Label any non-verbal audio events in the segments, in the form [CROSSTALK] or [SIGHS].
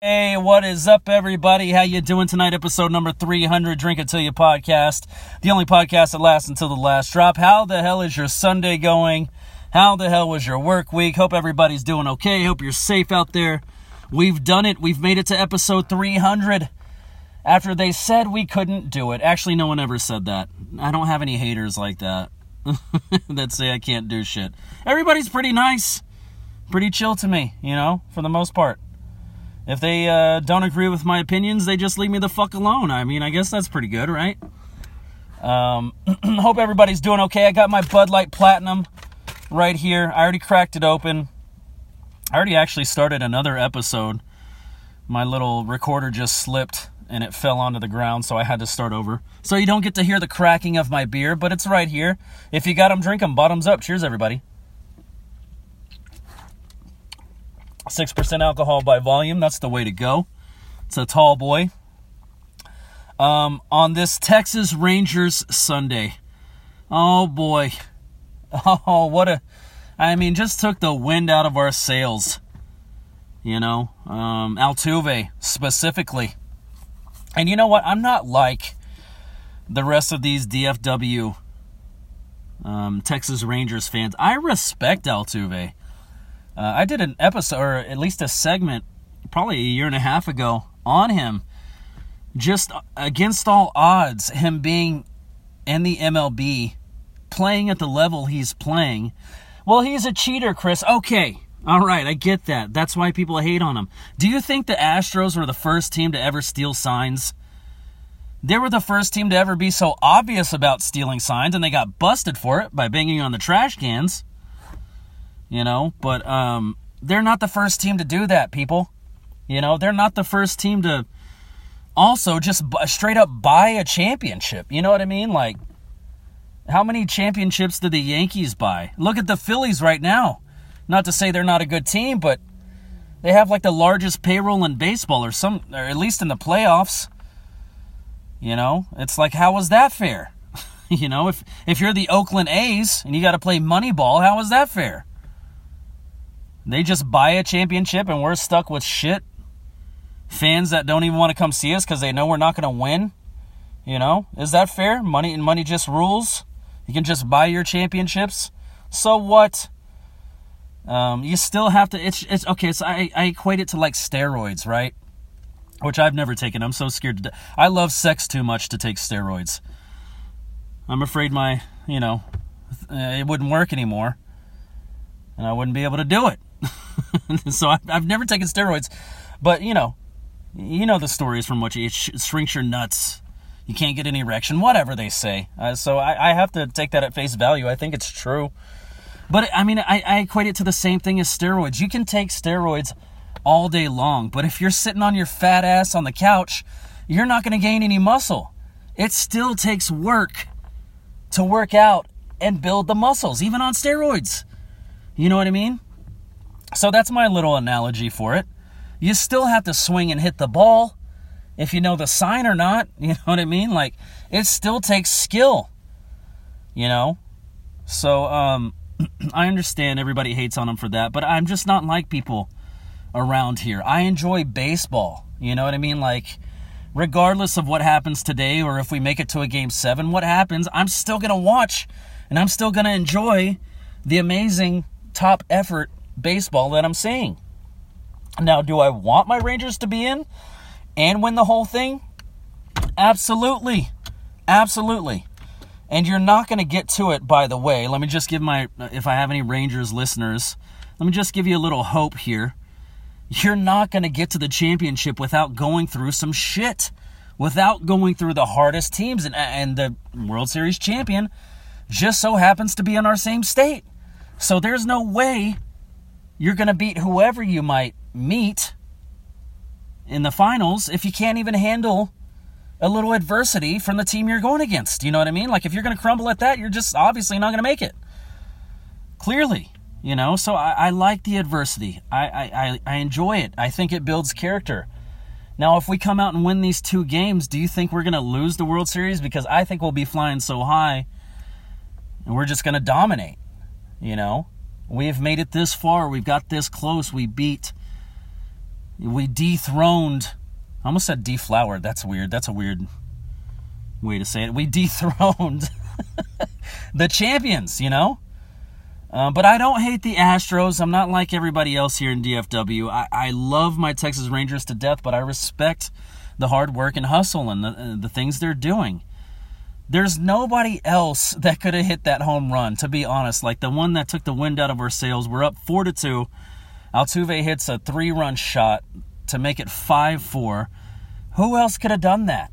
Hey, what is up, everybody? How you doing tonight? Episode number 300, Drink It Till You podcast. The only podcast that lasts until the last drop. How the hell is your Sunday going? How the hell was your work week? Hope everybody's doing okay. Hope you're safe out there. We've done it. We've made it to episode 300 after they said we couldn't do it. Actually, no one ever said that. I don't have any haters like that [LAUGHS] that say I can't do shit. Everybody's pretty nice, pretty chill to me, you know, for the most part. If they uh, don't agree with my opinions, they just leave me the fuck alone. I mean, I guess that's pretty good, right? Um, [CLEARS THROAT] hope everybody's doing okay. I got my Bud Light Platinum right here. I already cracked it open. I already actually started another episode. My little recorder just slipped and it fell onto the ground, so I had to start over. So you don't get to hear the cracking of my beer, but it's right here. If you got them, drink them. Bottoms up. Cheers, everybody. 6% alcohol by volume. That's the way to go. It's a tall boy. Um, on this Texas Rangers Sunday. Oh boy. [LAUGHS] Oh, what a. I mean, just took the wind out of our sails. You know, um, Altuve specifically. And you know what? I'm not like the rest of these DFW um, Texas Rangers fans. I respect Altuve. Uh, I did an episode, or at least a segment, probably a year and a half ago on him. Just against all odds, him being in the MLB, playing at the level he's playing. Well, he's a cheater, Chris. Okay. All right, I get that. That's why people hate on him. Do you think the Astros were the first team to ever steal signs? They were the first team to ever be so obvious about stealing signs, and they got busted for it by banging on the trash cans you know, but um, they're not the first team to do that, people. You know, they're not the first team to also just straight up buy a championship. You know what I mean? Like, how many championships did the Yankees buy? Look at the Phillies right now. Not to say they're not a good team, but they have like the largest payroll in baseball, or some, or at least in the playoffs. You know, it's like, how was that fair? [LAUGHS] you know, if if you're the Oakland A's and you got to play Moneyball, how is that fair? They just buy a championship and we're stuck with shit. Fans that don't even want to come see us because they know we're not going to win. You know, is that fair? Money and money just rules. You can just buy your championships. So what? Um, you still have to. It's it's okay. So I I equate it to like steroids, right? Which I've never taken. I'm so scared to. I love sex too much to take steroids. I'm afraid my you know it wouldn't work anymore, and I wouldn't be able to do it. [LAUGHS] so I've, I've never taken steroids, but you know, you know the stories from which it shrinks your nuts. You can't get any erection, whatever they say. Uh, so I, I, have to take that at face value. I think it's true. But I mean, I, I equate it to the same thing as steroids. You can take steroids all day long, but if you're sitting on your fat ass on the couch, you're not going to gain any muscle. It still takes work to work out and build the muscles, even on steroids. You know what I mean? So that's my little analogy for it. You still have to swing and hit the ball if you know the sign or not. [LAUGHS] You know what I mean? Like, it still takes skill, you know? So, um, [CLEARS THROAT] I understand everybody hates on them for that, but I'm just not like people around here. I enjoy baseball. You know what I mean? Like, regardless of what happens today or if we make it to a game seven, what happens, I'm still going to watch and I'm still going to enjoy the amazing top effort baseball that I'm seeing. Now, do I want my Rangers to be in and win the whole thing? Absolutely. Absolutely. And you're not going to get to it, by the way. Let me just give my, if I have any Rangers listeners, let me just give you a little hope here. You're not going to get to the championship without going through some shit, without going through the hardest teams. And, and the World Series champion just so happens to be in our same state. So there's no way you're going to beat whoever you might meet in the finals if you can't even handle a little adversity from the team you're going against. You know what I mean? Like if you're going to crumble at that, you're just obviously not going to make it. Clearly, you know. So I, I like the adversity. I, I I enjoy it. I think it builds character. Now, if we come out and win these two games, do you think we're going to lose the World Series? Because I think we'll be flying so high, and we're just going to dominate. You know. We have made it this far. We've got this close. We beat We dethroned. I almost said deflowered. That's weird. That's a weird way to say it. We [LAUGHS] dethroned the champions, you know? Uh, but I don't hate the Astros. I'm not like everybody else here in DFW. I, I love my Texas Rangers to death, but I respect the hard work and hustle and the, uh, the things they're doing. There's nobody else that could have hit that home run, to be honest. Like the one that took the wind out of our sails. We're up 4 to 2. Altuve hits a three run shot to make it 5 4. Who else could have done that?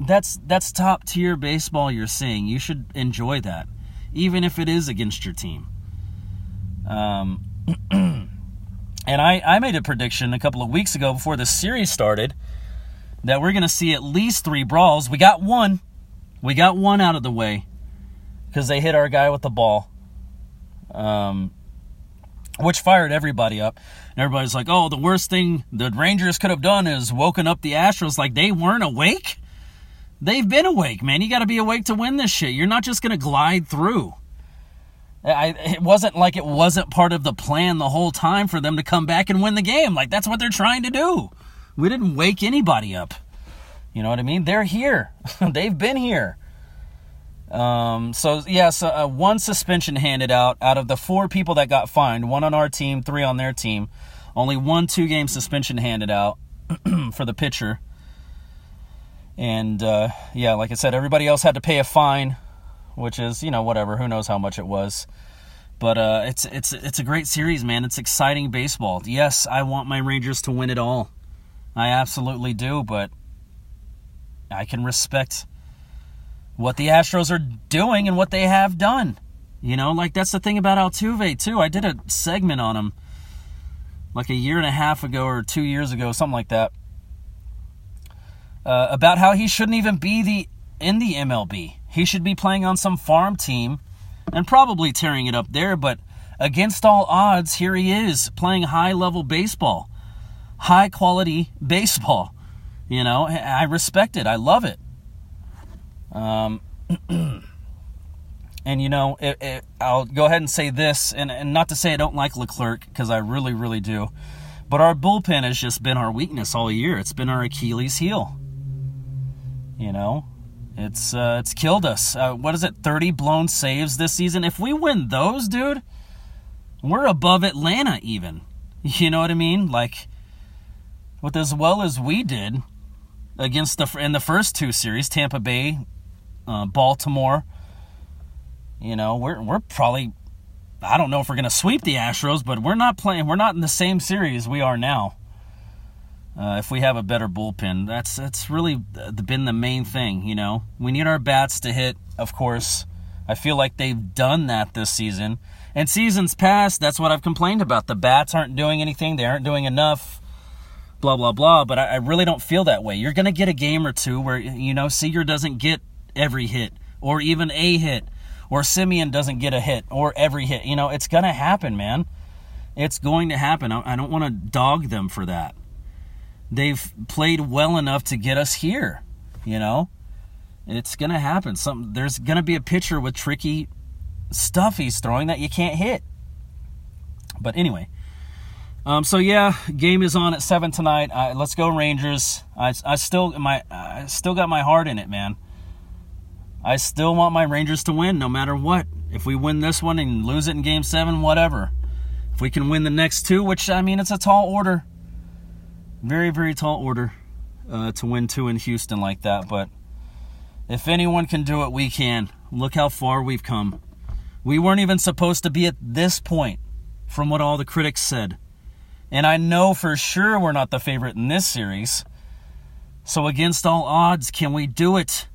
That's that's top tier baseball you're seeing. You should enjoy that, even if it is against your team. Um, [CLEARS THROAT] and I, I made a prediction a couple of weeks ago before the series started that we're going to see at least three brawls. We got one. We got one out of the way because they hit our guy with the ball, um, which fired everybody up. And everybody's like, oh, the worst thing the Rangers could have done is woken up the Astros like they weren't awake. They've been awake, man. You got to be awake to win this shit. You're not just going to glide through. I, it wasn't like it wasn't part of the plan the whole time for them to come back and win the game. Like that's what they're trying to do. We didn't wake anybody up. You know what I mean? They're here. [LAUGHS] They've been here. Um, so yeah, so uh, one suspension handed out out of the four people that got fined, one on our team, three on their team. Only one two-game suspension handed out [CLEARS THROAT] for the pitcher. And uh, yeah, like I said, everybody else had to pay a fine which is you know whatever. Who knows how much it was. But uh, it's it's it's a great series, man. It's exciting baseball. Yes, I want my Rangers to win it all. I absolutely do, but I can respect what the Astros are doing and what they have done. You know, like that's the thing about Altuve too. I did a segment on him like a year and a half ago or two years ago, something like that, uh, about how he shouldn't even be the in the MLB. He should be playing on some farm team and probably tearing it up there, but against all odds, here he is playing high level baseball, high quality baseball. You know, I respect it. I love it. Um, [CLEARS THROAT] and you know, it, it, I'll go ahead and say this, and, and not to say I don't like Leclerc because I really, really do, but our bullpen has just been our weakness all year. It's been our Achilles heel. You know, it's uh, it's killed us. Uh, what is it? 30 blown saves this season. If we win those, dude, we're above Atlanta even. [LAUGHS] You know what I mean? Like with as well as we did against the in the first two series, Tampa Bay, uh, Baltimore. You know, we're we're probably I don't know if we're to sweep the Astros, but we're not playing. We're not in the same series we are now. Uh, if we have a better bullpen, that's that's really been the main thing. You know, we need our bats to hit. Of course, I feel like they've done that this season. And seasons past, that's what I've complained about. The bats aren't doing anything. They aren't doing enough. Blah blah blah. But I, I really don't feel that way. You're gonna get a game or two where you know Seager doesn't get every hit, or even a hit, or Semien doesn't get a hit, or every hit. You know, it's gonna happen, man. It's going to happen. I, I don't want to dog them for that they've played well enough to get us here. You know, it's gonna happen. Some there's gonna be a pitcher with tricky stuff he's throwing that you can't hit. But anyway, um, so yeah, game is on at seven tonight. Uh, let's go Rangers. I, I still my I still got my heart in it, man. I still want my Rangers to win, no matter what. If we win this one and lose it in Game Seven, whatever. If we can win the next two, which I mean, it's a tall order very, very tall order uh, to win two in Houston like that. But if anyone can do it, we can. Look how far we've come. We weren't even supposed to be at this point from what all the critics said. And I know for sure we're not the favorite in this series. So, against all odds, can we do it?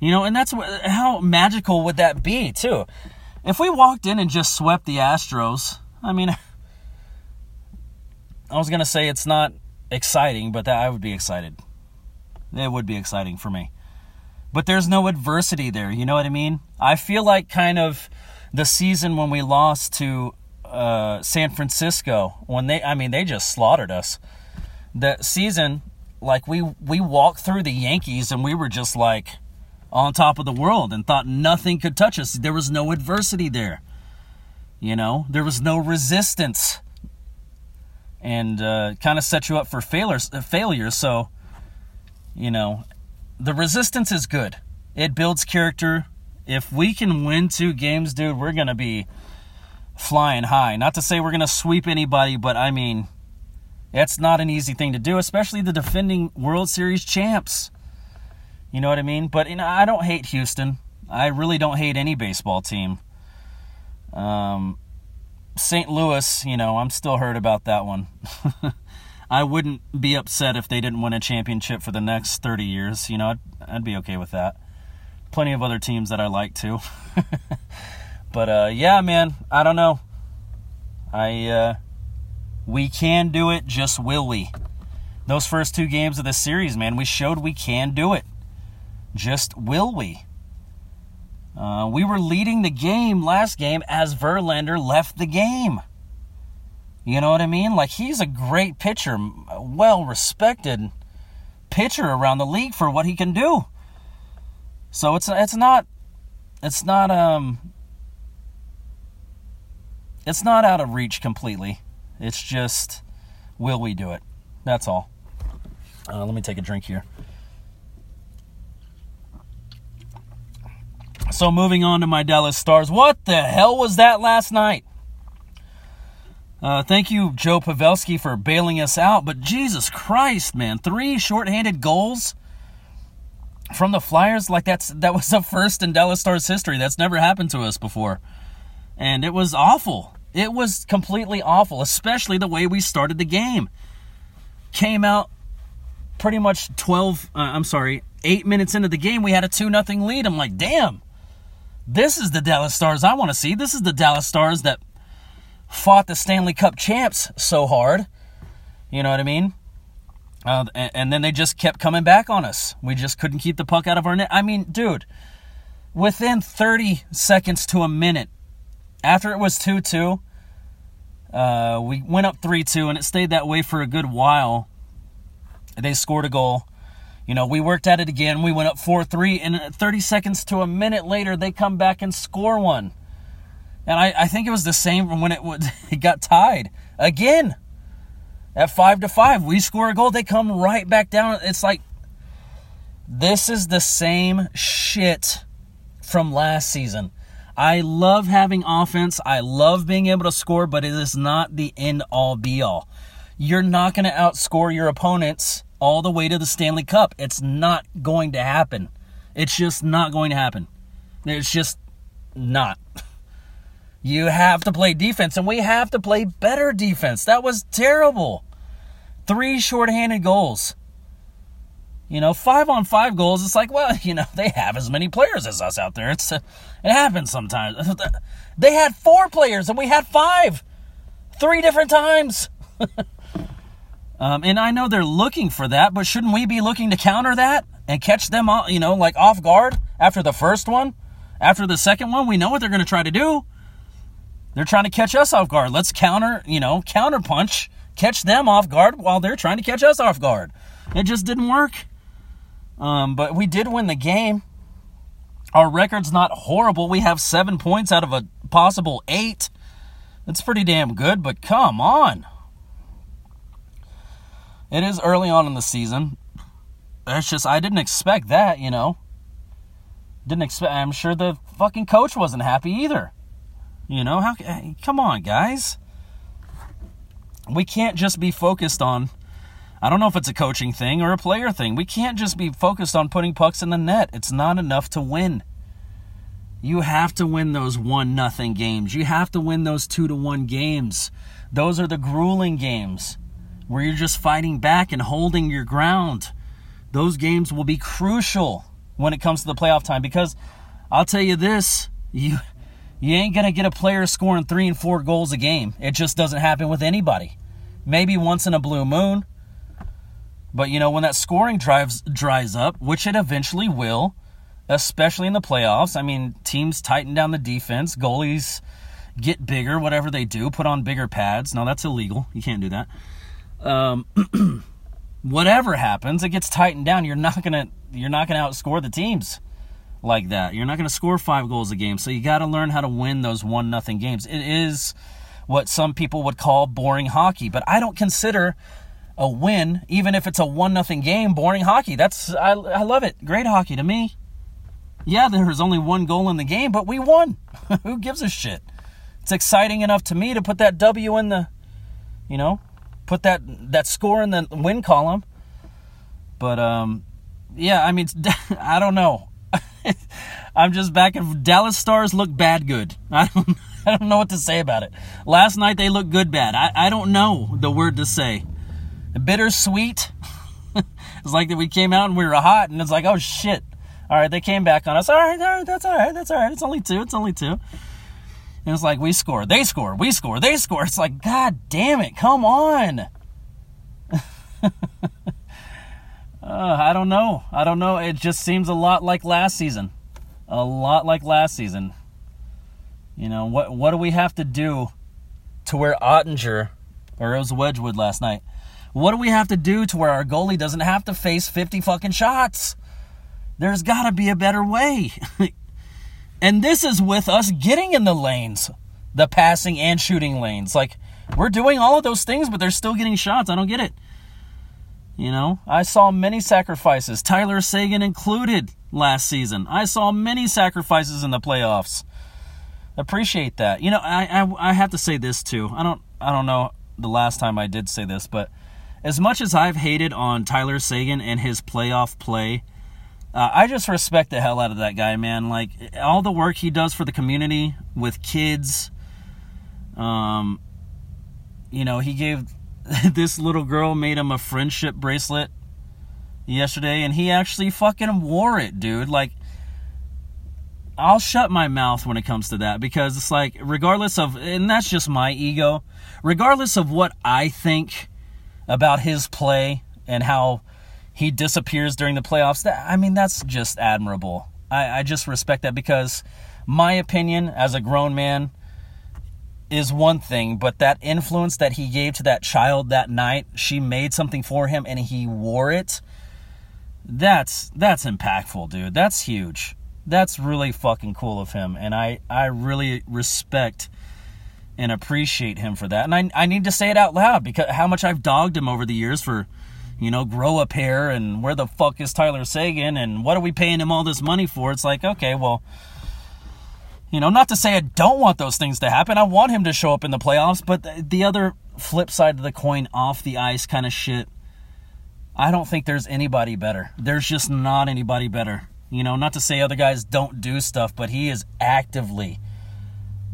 You know, and that's what, how magical would that be, too? If we walked in and just swept the Astros, I mean, [LAUGHS] I was going to say it's not exciting, but that I would be excited. It would be exciting for me. But there's no adversity there, you know what I mean? I feel like kind of the season when we lost to uh, San Francisco, when they, I mean, they just slaughtered us. That season, like we we walked through the Yankees and we were just like on top of the world and thought nothing could touch us. There was no adversity there. You know, there was no resistance and uh, kind of set you up for failures. Failures. So, you know, the resistance is good. It builds character. If we can win two games, dude, we're gonna be flying high. Not to say we're gonna sweep anybody, but I mean, it's not an easy thing to do, especially the defending World Series champs. You know what I mean? But you know, I don't hate Houston. I really don't hate any baseball team. Um, St. Louis, you know, I'm still hurt about that one. [LAUGHS] I wouldn't be upset if they didn't win a championship for the next 30 years. You know, I'd, I'd be okay with that. Plenty of other teams that I like too. [LAUGHS] but uh, yeah, man, I don't know. I uh, we can do it. Just will we? Those first two games of the series, man, we showed we can do it. Just will we? Uh, we were leading the game last game as Verlander left the game. You know what I mean? Like he's a great pitcher, well respected pitcher around the league for what he can do. So it's it's not it's not um it's not out of reach completely. It's just will we do it? That's all. Uh, let me take a drink here. So moving on to my Dallas Stars. What the hell was that last night? Uh, thank you, Joe Pavelski, for bailing us out. But Jesus Christ, man, three shorthanded goals from the Flyers. Like that's that was the first in Dallas Stars history. That's never happened to us before, and it was awful. It was completely awful, especially the way we started the game. Came out pretty much twelve. Uh, I'm sorry, eight minutes into the game, we had a two nothing lead. I'm like, damn this is the Dallas Stars I want to see. This is the Dallas Stars that fought the Stanley Cup champs so hard. You know what I mean? Uh, and, and, then they just kept coming back on us. We just couldn't keep the puck out of our net. I mean, dude, within 30 seconds to a minute, after it was 2 2, uh, we went up 3 2, and it stayed that way for a good while. They scored a goal. You know, we worked at it again. We went up 4 3, and 30 seconds to a minute later, they come back and score one. And I, I think it was the same when it, [LAUGHS] it got tied again at 5 to 5. We score a goal, they come right back down. It's like, this is the same shit from last season. I love having offense. I love being able to score, but it is not the end all be all. You're not going to outscore your opponents all the way to the Stanley Cup. It's not going to happen. It's just not going to happen. It's just not. [LAUGHS] You have to play defense, and we have to play better defense. That was terrible. Three shorthanded goals. You know, five on five goals. It's like, well, [LAUGHS] you know, they have as many players as us out there. It's uh, it happens sometimes. [LAUGHS] They had four players, and we had five, three different times. [LAUGHS] Um, and I know they're looking for that, but shouldn't we be looking to counter that and catch them, you know, like off guard after the first one? After the second one, we know what they're going to try to do. They're trying to catch us off guard. Let's counter, you know, counter punch, catch them off guard while they're trying to catch us off guard. It just didn't work. Um, but we did win the game. Our record's not horrible. We have seven points out of a possible eight. That's pretty damn good, but come on. It is early on in the season. It's just I didn't expect that, you know. Didn't expect. I'm sure the fucking coach wasn't happy either. You know how? Come on, guys. We can't just be focused on. I don't know if it's a coaching thing or a player thing. We can't just be focused on putting pucks in the net. It's not enough to win. You have to win those one nothing games. You have to win those two to one games. Those are the grueling games where you're just fighting back and holding your ground. Those games will be crucial when it comes to the playoff time because I'll tell you this, you you ain't going to get a player scoring 3 and 4 goals a game. It just doesn't happen with anybody. Maybe once in a blue moon. But you know when that scoring drives dries up, which it eventually will, especially in the playoffs. I mean, teams tighten down the defense, goalies get bigger, whatever they do, put on bigger pads. No, that's illegal. You can't do that um, [CLEARS THROAT] whatever happens, it gets tightened down. You're not gonna you're not gonna outscore the teams like that. You're not gonna score five goals a game. So you got to learn how to win those one nothing games. It is what some people would call boring hockey. But I don't consider a win, even if it's a one nothing game, boring hockey. That's I, I love it. Great hockey to me. Yeah, there was only one goal in the game, but we won. [LAUGHS] Who gives a shit? It's exciting enough to me to put that W in the, you know, put that that score in the win column. But um, yeah, I mean, [LAUGHS] I don't know. [LAUGHS] I'm just back. If Dallas Stars look bad, good. I don't, I don't know what to say about it. Last night they looked good, bad. I, I don't know the word to say. Bittersweet. [LAUGHS] it's like that we came out and we were hot, and it's like, oh shit. All right, they came back on us. All right, all right, that's all right, that's all right. It's only two. It's only two. And it's like we score, they score, we score, they score. It's like, god damn it, come on. [LAUGHS] uh, I don't know. I don't know. It just seems a lot like last season. A lot like last season. You know, what what do we have to do to where Oettinger, or it was Wedgewood last night, what do we have to do to where our goalie doesn't have to face 50 fucking shots? There's got to be a better way. [LAUGHS] and this is with us getting in the lanes, the passing and shooting lanes. Like, we're doing all of those things, but they're still getting shots. I don't get it. You know, I saw many sacrifices, Tyler Seguin included last season. I saw many sacrifices in the playoffs. Appreciate that. You know, I, I I have to say this too. I don't I don't know the last time I did say this, but as much as I've hated on Tyler Seguin and his playoff play, uh, I just respect the hell out of that guy, man. Like all the work he does for the community with kids. Um, you know, he gave [LAUGHS] this little girl made him a friendship bracelet yesterday, and he actually fucking wore it, dude. Like, I'll shut my mouth when it comes to that because it's like, regardless of, and that's just my ego, regardless of what I think about his play and how he disappears during the playoffs. That, I mean, that's just admirable. I, I just respect that because my opinion as a grown man is one thing, but that influence that he gave to that child that night, she made something for him and he wore it. That's that's impactful, dude. That's huge. That's really fucking cool of him and I I really respect and appreciate him for that. And I, I need to say it out loud because how much I've dogged him over the years for, you know, grow a pair and where the fuck is Tyler Seguin and what are we paying him all this money for? It's like, okay, well, you know, not to say I don't want those things to happen. I want him to show up in the playoffs, but the, the other flip side of the coin, off the ice kind of shit, I don't think there's anybody better. There's just not anybody better. You know, not to say other guys don't do stuff, but he is actively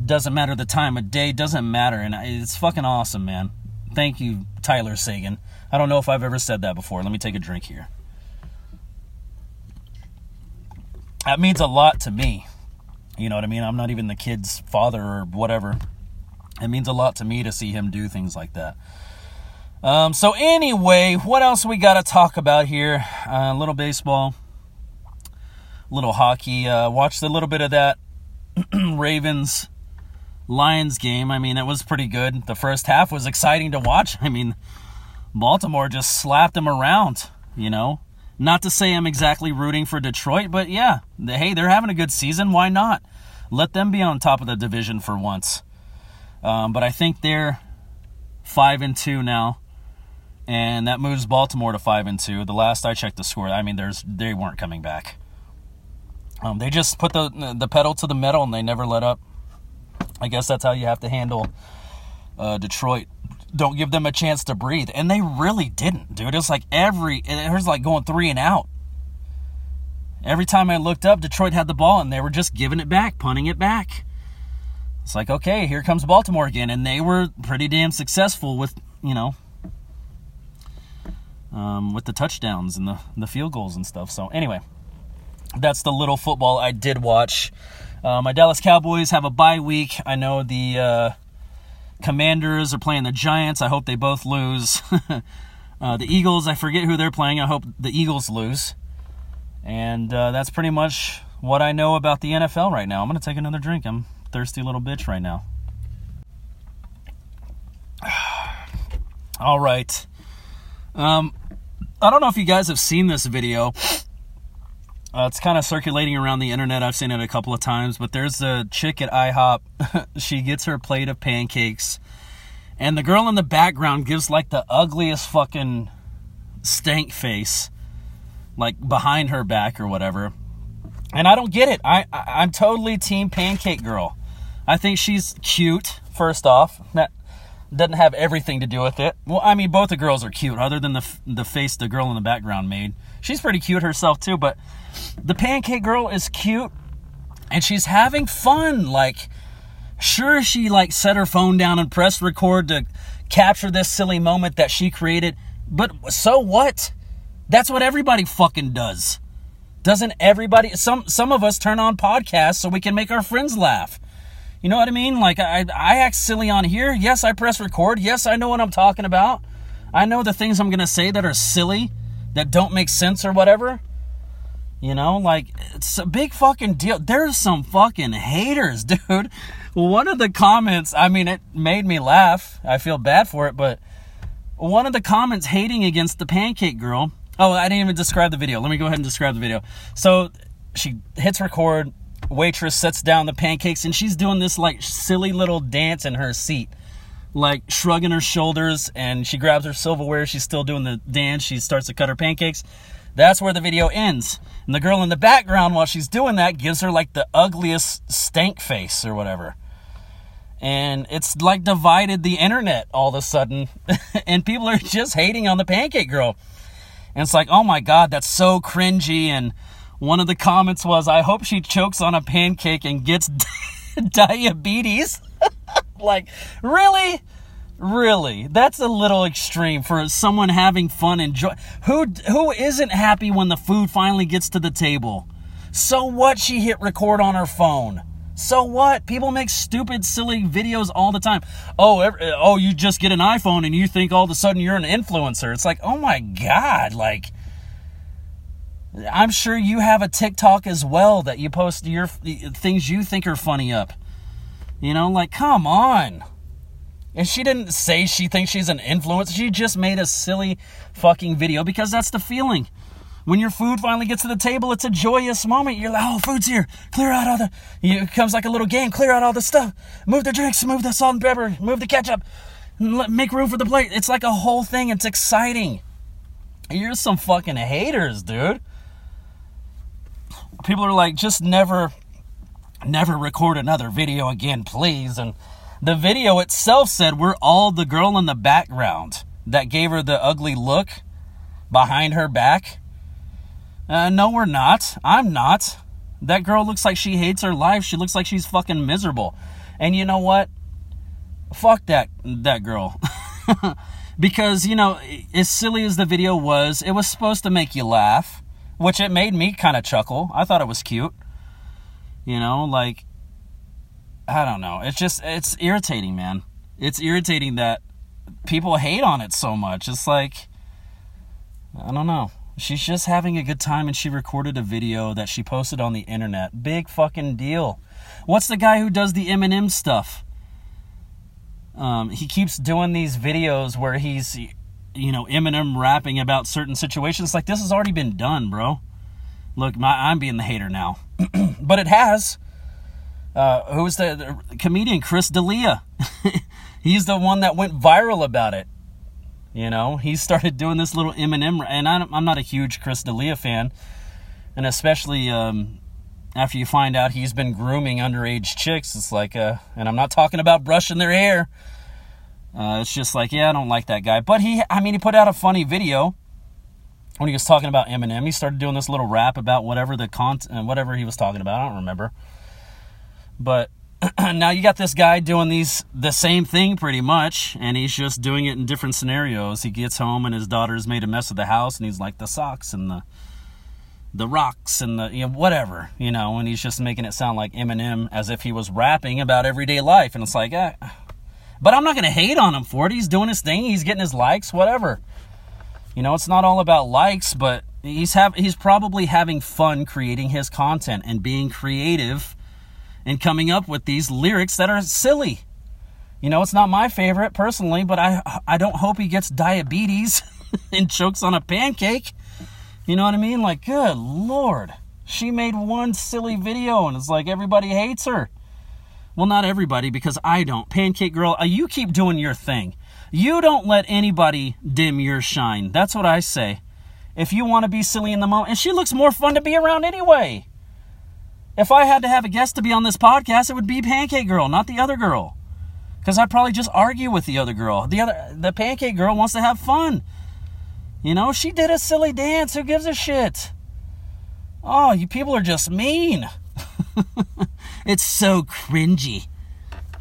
doesn't matter the time of day, doesn't matter. And it's fucking awesome, man. Thank you, Tyler Seguin. I don't know if I've ever said that before. Let me take a drink here. That means a lot to me. You know what I mean? I'm not even the kid's father or whatever. It means a lot to me to see him do things like that. Um, so anyway, what else we got to talk about here? A uh, little baseball, little hockey. Uh, watched a little bit of that [CLEARS THROAT] Ravens Lions game, I mean, it was pretty good. The first half was exciting to watch. I mean, Baltimore just slapped them around, you know. Not to say I'm exactly rooting for Detroit, but yeah, hey, they're having a good season. Why not? Let them be on top of the division for once. Um, but I think they're five and two now, and that moves Baltimore to five and two. The last I checked the score, I mean, there's they weren't coming back. Um, they just put the the pedal to the metal and they never let up. I guess that's how you have to handle uh, Detroit. Don't give them a chance to breathe, and they really didn't, dude. It's like every it was like going three and out. Every time I looked up, Detroit had the ball, and they were just giving it back, punting it back. It's like okay, here comes Baltimore again, and they were pretty damn successful with you know um, with the touchdowns and the the field goals and stuff. So anyway, that's the little football I did watch. Uh, my Dallas Cowboys have a bye week. I know the uh, Commanders are playing the Giants. I hope they both lose. [LAUGHS] uh, the Eagles, I forget who they're playing. I hope the Eagles lose. And uh, that's pretty much what I know about the NFL right now. I'm going to take another drink. I'm thirsty little bitch right now. [SIGHS] All right. Um, I don't know if you guys have seen this video Uh, it's kind of circulating around the internet. I've seen it a couple of times, but there's a chick at IHOP. [LAUGHS] she gets her plate of pancakes, and the girl in the background gives like the ugliest fucking stank face, like behind her back or whatever. And I don't get it. I, I I'm totally team pancake girl. I think she's cute. First off, that doesn't have everything to do with it. Well, I mean, both the girls are cute, other than the the face the girl in the background made. She's pretty cute herself too, but the pancake girl is cute and she's having fun. Like, sure, she like set her phone down and pressed record to capture this silly moment that she created, but so what? That's what everybody fucking does. Doesn't everybody? Some some of us turn on podcasts so we can make our friends laugh. You know what I mean? Like I I act silly on here. Yes, I press record. Yes, I know what I'm talking about. I know the things I'm gonna say that are silly, that don't make sense or whatever. You know, like it's a big fucking deal. There's some fucking haters, [LAUGHS] dude. One of the comments, I mean, it made me laugh. I feel bad for it, but one of the comments hating against the pancake girl. Oh, I didn't even describe the video. Let me go ahead and describe the video. So she hits record. Waitress sets down the pancakes and she's doing this like silly little dance in her seat, like shrugging her shoulders. And she grabs her silverware. She's still doing the dance. She starts to cut her pancakes. That's where the video ends. And the girl in the background, while she's doing that, gives her like the ugliest stank face or whatever. And it's like divided the internet all of a sudden. [LAUGHS] and people are just hating on the pancake girl. And it's like, oh my God, that's so cringy. And one of the comments was, I hope she chokes on a pancake and gets [LAUGHS] diabetes. Like, really? Really, that's a little extreme for someone having fun and joy. Who who isn't happy when the food finally gets to the table? So what? She hit record on her phone. So what? People make stupid, silly videos all the time. Oh, every, oh, you just get an iPhone and you think all of a sudden you're an influencer. It's like, oh my god, like. I'm sure you have a TikTok as well that you post your things you think are funny up. You know, like, come on. And she didn't say she thinks she's an influencer. She just made a silly fucking video because that's the feeling. When your food finally gets to the table, it's a joyous moment. You're like, oh, food's here. Clear out all the. It comes like a little game. Clear out all the stuff. Move the drinks. Move the salt and pepper. Move the ketchup. Make room for the plate. It's like a whole thing. It's exciting. You're some fucking haters, dude. People are like, just never, never record another video again, please. And the video itself said we're all the girl in the background that gave her the ugly look behind her back. Uh, no, we're not. I'm not. That girl looks like she hates her life. She looks like she's fucking miserable. And you know what? Fuck that that girl. [LAUGHS] because, you know, as silly as the video was, it was supposed to make you laugh, which it made me kind of chuckle. I thought it was cute. You know, like I don't know. It's just it's irritating, man. It's irritating that people hate on it so much. It's like I don't know. She's just having a good time and she recorded a video that she posted on the internet. Big fucking deal. What's the guy who does the Eminem stuff? Um, he keeps doing these videos where he's, you know, Eminem rapping about certain situations. Like this has already been done, bro. Look, my, I'm being the hater now, [CLEARS THROAT] but it has. Uh, who was the, the, comedian Chris D'Elia? [LAUGHS] He's the one that went viral about it. You know, he started doing this little Eminem, and I'm not a huge Chris D'Elia fan, and especially um, after you find out he's been grooming underage chicks, it's like, uh, and I'm not talking about brushing their hair. Uh, it's just like, yeah, I don't like that guy. But he, I mean, he put out a funny video when he was talking about Eminem. He started doing this little rap about whatever the content, whatever he was talking about. I don't remember. But [CLEARS THROAT] now you got this guy doing these the same thing pretty much, and he's just doing it in different scenarios. He gets home and his daughter's made a mess of the house, and he's like the socks and the the rocks and the you know whatever you know, and he's just making it sound like Eminem as if he was rapping about everyday life, and it's like, eh. but I'm not gonna hate on him for it. He's doing his thing. He's getting his likes, whatever. You know, it's not all about likes, but he's have he's probably having fun creating his content and being creative and coming up with these lyrics that are silly. You know, it's not my favorite personally, but I I don't hope he gets diabetes [LAUGHS] and chokes on a pancake. You know what I mean? Like, good lord. She made one silly video and it's like everybody hates her. Well, not everybody because I don't. Pancake Girl, uh, you keep doing your thing. You don't let anybody dim your shine. That's what I say. If you want to be silly in the moment, and she looks more fun to be around anyway. If I had to have a guest to be on this podcast, it would be Pancake Girl, not the other girl. Because I'd probably just argue with the other girl. The other, the Pancake Girl wants to have fun. You know, she did a silly dance. Who gives a shit? Oh, you people are just mean. [LAUGHS] it's so cringy.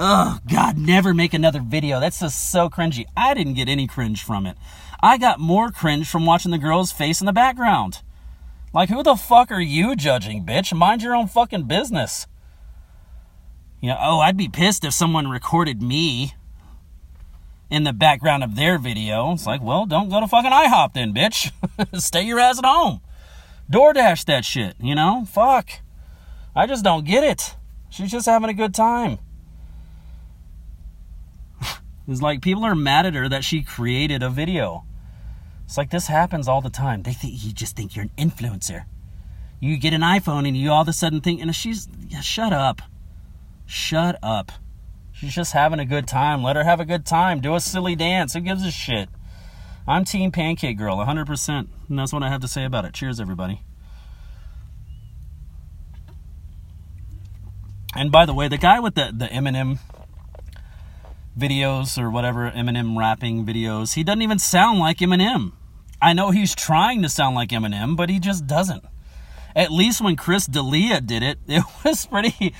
Oh, God, never make another video. That's just so cringy. I didn't get any cringe from it. I got more cringe from watching the girl's face in the background. Like, who the fuck are you judging, bitch? Mind your own fucking business. You know, oh, I'd be pissed if someone recorded me in the background of their video. It's like, well, don't go to fucking IHOP then, bitch. [LAUGHS] Stay your ass at home. DoorDash that shit, you know? Fuck. I just don't get it. She's just having a good time. It's like people are mad at her that she created a video. It's like this happens all the time. They think you just think you're an influencer. You get an iPhone and you all of a sudden think, and she's, yeah, shut up. Shut up. She's just having a good time. Let her have a good time. Do a silly dance. Who gives a shit? I'm Team Pancake Girl, 100%. And that's what I have to say about it. Cheers, everybody. And by the way, the guy with the, the Eminem videos or whatever, Eminem rapping videos, he doesn't even sound like Eminem. I know he's trying to sound like Eminem, but he just doesn't. At least when Chris D'Elia did it, [LAUGHS] it was pretty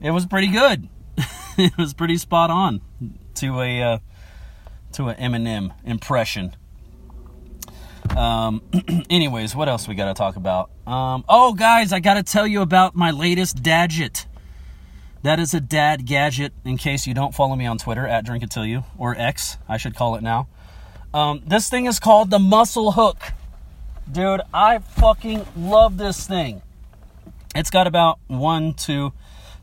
it was pretty good. [LAUGHS] it was pretty spot on to a uh, to an Eminem impression. Um, [CLEARS THROAT] anyways, what else we got to talk about? Um, oh, guys, I got to tell you about my latest gadget. That is a dad gadget. In case you don't follow me on Twitter at Drink It Till You or X, I should call it now. Um, this thing is called the Muscle Hook, dude. I fucking love this thing. It's got about one, two,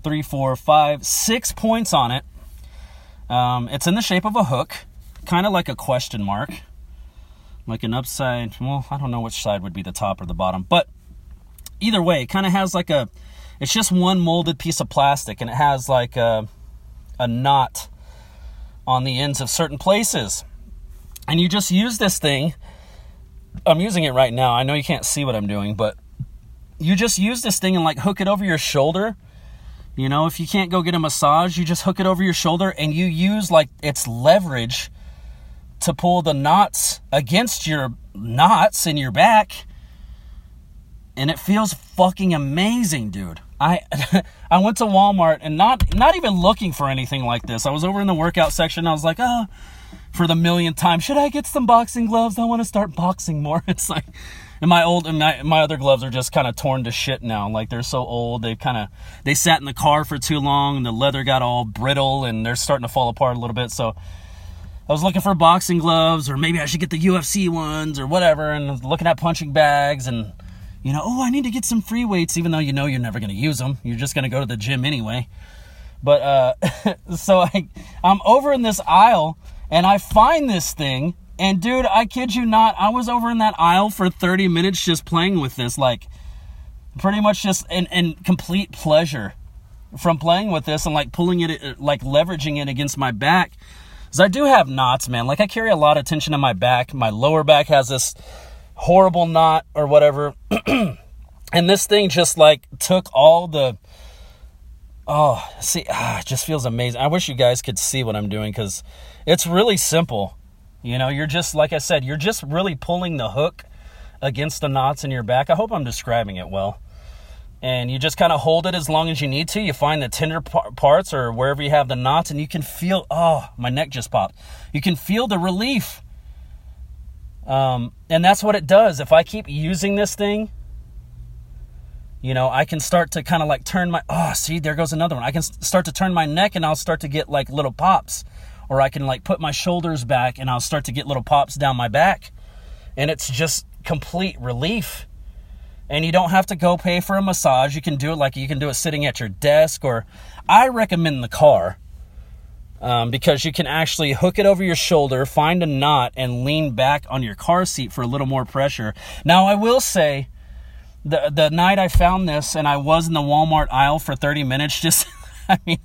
three, four, five, six points on it. Um, it's in the shape of a hook, kind of like a question mark, like an upside. Well, I don't know which side would be the top or the bottom, but either way, it kind of has like a. It's just one molded piece of plastic, and it has like a, a knot on the ends of certain places. And you just use this thing. I'm using it right now. I know you can't see what I'm doing, but you just use this thing and like hook it over your shoulder you know, if you can't go get a massage, you just hook it over your shoulder and you use like its leverage to pull the knots against your knots in your back. And it feels fucking amazing, dude. I [LAUGHS] I went to Walmart and not not even looking for anything like this. I was over in the workout section. I was like, oh, for the millionth time, should I get some boxing gloves? I want to start boxing more. [LAUGHS] It's like and my old and my, my other gloves are just kind of torn to shit now. Like they're so old. They kind of they sat in the car for too long and the leather got all brittle and they're starting to fall apart a little bit. So I was looking for boxing gloves or maybe I should get the UFC ones or whatever and looking at punching bags and you know, oh, I need to get some free weights even though you know you're never going to use them. You're just going to go to the gym anyway. But uh [LAUGHS] so I I'm over in this aisle and I find this thing and dude, I kid you not, I was over in that aisle for 30 minutes just playing with this, like pretty much just in, in complete pleasure from playing with this and like pulling it, like leveraging it against my back. Because I do have knots, man. Like I carry a lot of tension in my back. My lower back has this horrible knot or whatever. [CLEARS THROAT] and this thing just like took all the. Oh, see, ah, it just feels amazing. I wish you guys could see what I'm doing because it's really simple. You know, you're just, like I said, you're just really pulling the hook against the knots in your back. I hope I'm describing it well. And you just kind of hold it as long as you need to. You find the tender parts or wherever you have the knots, and you can feel, oh, my neck just popped. You can feel the relief. Um, and that's what it does. If I keep using this thing, you know, I can start to kind of like turn my, oh, see, there goes another one. I can start to turn my neck and I'll start to get like little pops or I can like put my shoulders back and I'll start to get little pops down my back. And it's just complete relief. And you don't have to go pay for a massage. You can do it like you can do it sitting at your desk, or I recommend the car um, because you can actually hook it over your shoulder, find a knot, and lean back on your car seat for a little more pressure. Now, I will say the the night I found this and I was in the Walmart aisle for 30 minutes, [LAUGHS] just I mean,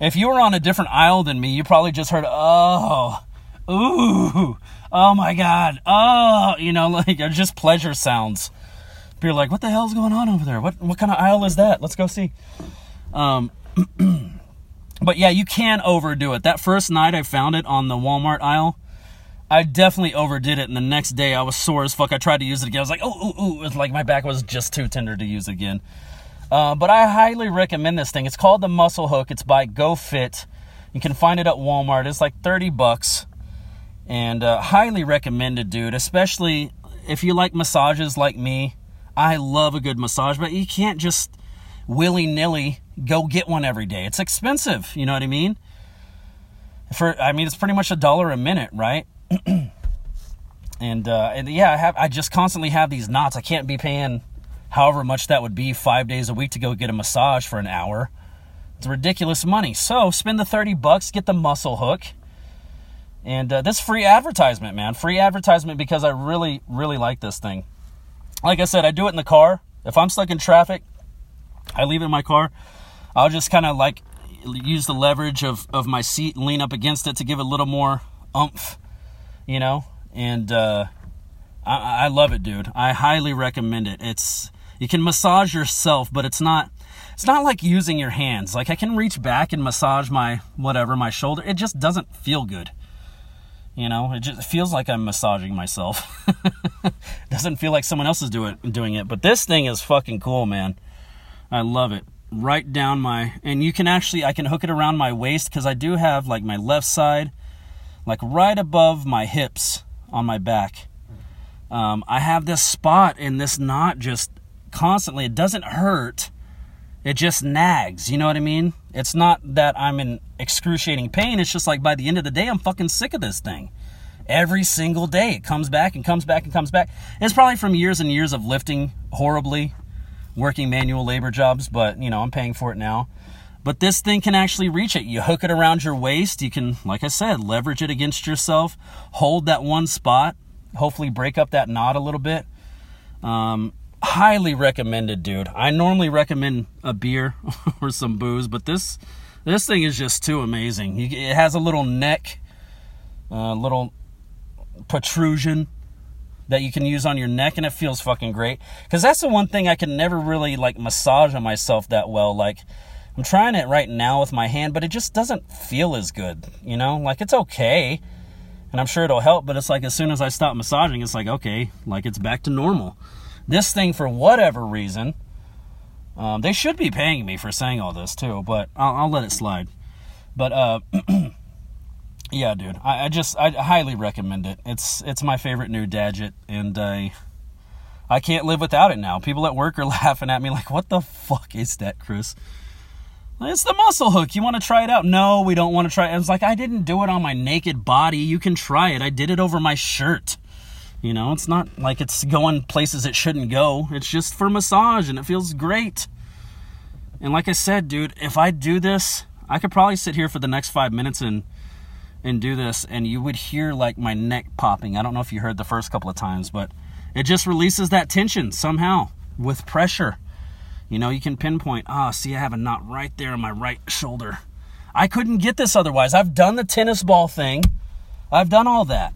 if you were on a different aisle than me, you probably just heard, oh, ooh, oh my god, oh, you know, [LAUGHS] like just pleasure sounds. You're like, what the hell's going on over there? What what kind of aisle is that? Let's go see. Um, [CLEARS THROAT] but yeah, you can overdo it. That first night I found it on the Walmart aisle, I definitely overdid it. And the next day I was sore as fuck. I tried to use it again. I was like, oh, ooh, ooh. It was like my back was just too tender to use again. Uh, but I highly recommend this thing. It's called the Muscle Hook. It's by GoFit. You can find it at Walmart. It's like 30 bucks. And uh, highly recommended, dude. Especially if you like massages like me. I love a good massage, but you can't just willy nilly go get one every day. It's expensive. You know what I mean? For I mean, it's pretty much a dollar a minute, right? [CLEARS THROAT] and uh, and yeah, I have I just constantly have these knots. I can't be paying however much that would be five days a week to go get a massage for an hour. It's ridiculous money. So spend the 30 bucks, get the muscle hook. And uh, this free advertisement, man. Free advertisement because I really, really like this thing. Like I said, I do it in the car. If I'm stuck in traffic, I leave it in my car. I'll just kind of like use the leverage of, of my seat and lean up against it to give it a little more umph, you know? And uh, I, I love it, dude. I highly recommend it. It's you can massage yourself, but it's not it's not like using your hands. Like I can reach back and massage my whatever, my shoulder. It just doesn't feel good. You know, it just feels like I'm massaging myself. [LAUGHS] doesn't feel like someone else is doing doing it. But this thing is fucking cool, man. I love it. Right down my and you can actually I can hook it around my waist because I do have like my left side, like right above my hips on my back. Um, I have this spot and this knot just constantly. It doesn't hurt. It just nags. You know what I mean? It's not that I'm in excruciating pain. It's just like by the end of the day, I'm fucking sick of this thing. Every single day, it comes back and comes back and comes back. It's probably from years and years of lifting horribly, working manual labor jobs, but you know, I'm paying for it now. But this thing can actually reach it. You hook it around your waist. You can, like I said, leverage it against yourself, hold that one spot, hopefully break up that knot a little bit. Um, highly recommended, dude. I normally recommend a beer [LAUGHS] or some booze, but this this thing is just too amazing. It has a little neck, a uh, little protrusion that you can use on your neck, and it feels fucking great. Because that's the one thing I can never really like massage on myself that well. Like I'm trying it right now with my hand, but it just doesn't feel as good. You know, like it's okay. And I'm sure it'll help, but it's like as soon as I stop massaging, it's like, okay, like it's back to normal. This thing, for whatever reason, um, they should be paying me for saying all this too, but I'll, I'll let it slide. But uh, [CLEARS THROAT] yeah, dude, I, I, just I highly recommend it. It's it's my favorite new gadget, and I I can't live without it now. People at work are [LAUGHS] laughing at me like, "What the fuck is that, Chris?" It's the muscle hook. You want to try it out? No, we don't want to try it. It's like I didn't do it on my naked body. You can try it. I did it over my shirt. You know, it's not like it's going places it shouldn't go. It's just for massage and it feels great. And like I said, dude, if I do this, I could probably sit here for the next five minutes and and do this, and you would hear like my neck popping. I don't know if you heard the first couple of times, but it just releases that tension somehow with pressure. You know, you can pinpoint, ah, oh, see, I have a knot right there on my right shoulder. I couldn't get this otherwise. I've done the tennis ball thing. I've done all that.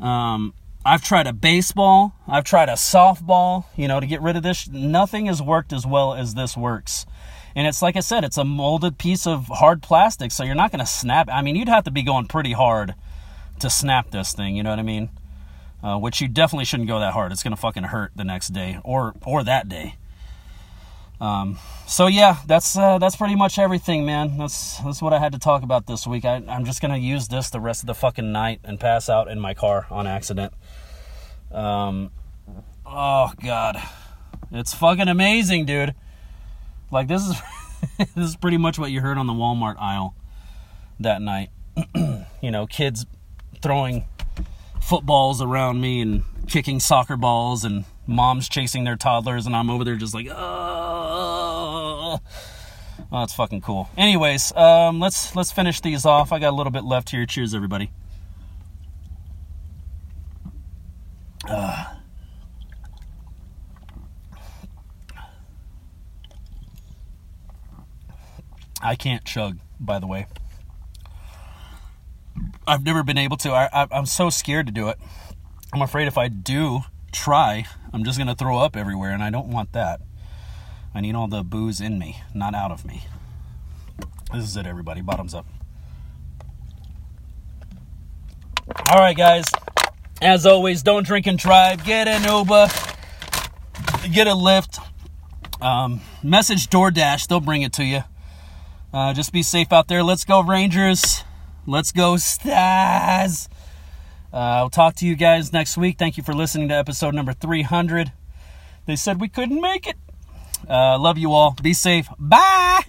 Um, I've tried a baseball, I've tried a softball, you know, to get rid of this. Nothing has worked as well as this works. And it's like I said, it's a molded piece of hard plastic, so you're not going to snap. I mean, you'd have to be going pretty hard to snap this thing, you know what I mean? Uh, which you definitely shouldn't go that hard. It's going to fucking hurt the next day or or that day. Um, so yeah, that's uh, that's pretty much everything, man. That's that's what I had to talk about this week. I, I'm just gonna use this the rest of the fucking night and pass out in my car on accident. Um, oh god, it's fucking amazing, dude. Like this is [LAUGHS] this is pretty much what you heard on the Walmart aisle that night. [CLEARS THROAT] you know, kids throwing footballs around me and kicking soccer balls and moms chasing their toddlers and I'm over there just like oh, oh it's fucking cool. Anyways, um, let's let's finish these off. I got a little bit left here. Cheers, everybody. Uh, I can't chug, by the way. I've never been able to. I, I, I'm so scared to do it. I'm afraid if I do try, I'm just going to throw up everywhere, and I don't want that. I need all the booze in me, not out of me. This is it, everybody. Bottoms up. All right, guys. As always, don't drink and drive. Get an Uber. Get a Lyft. Um, message DoorDash. They'll bring it to you. Uh, just be safe out there. Let's go, Rangers. Let's go, Stars. Uh, I'll talk to you guys next week. Thank you for listening to episode number 300. They said we couldn't make it. Uh, love you all. Be safe. Bye.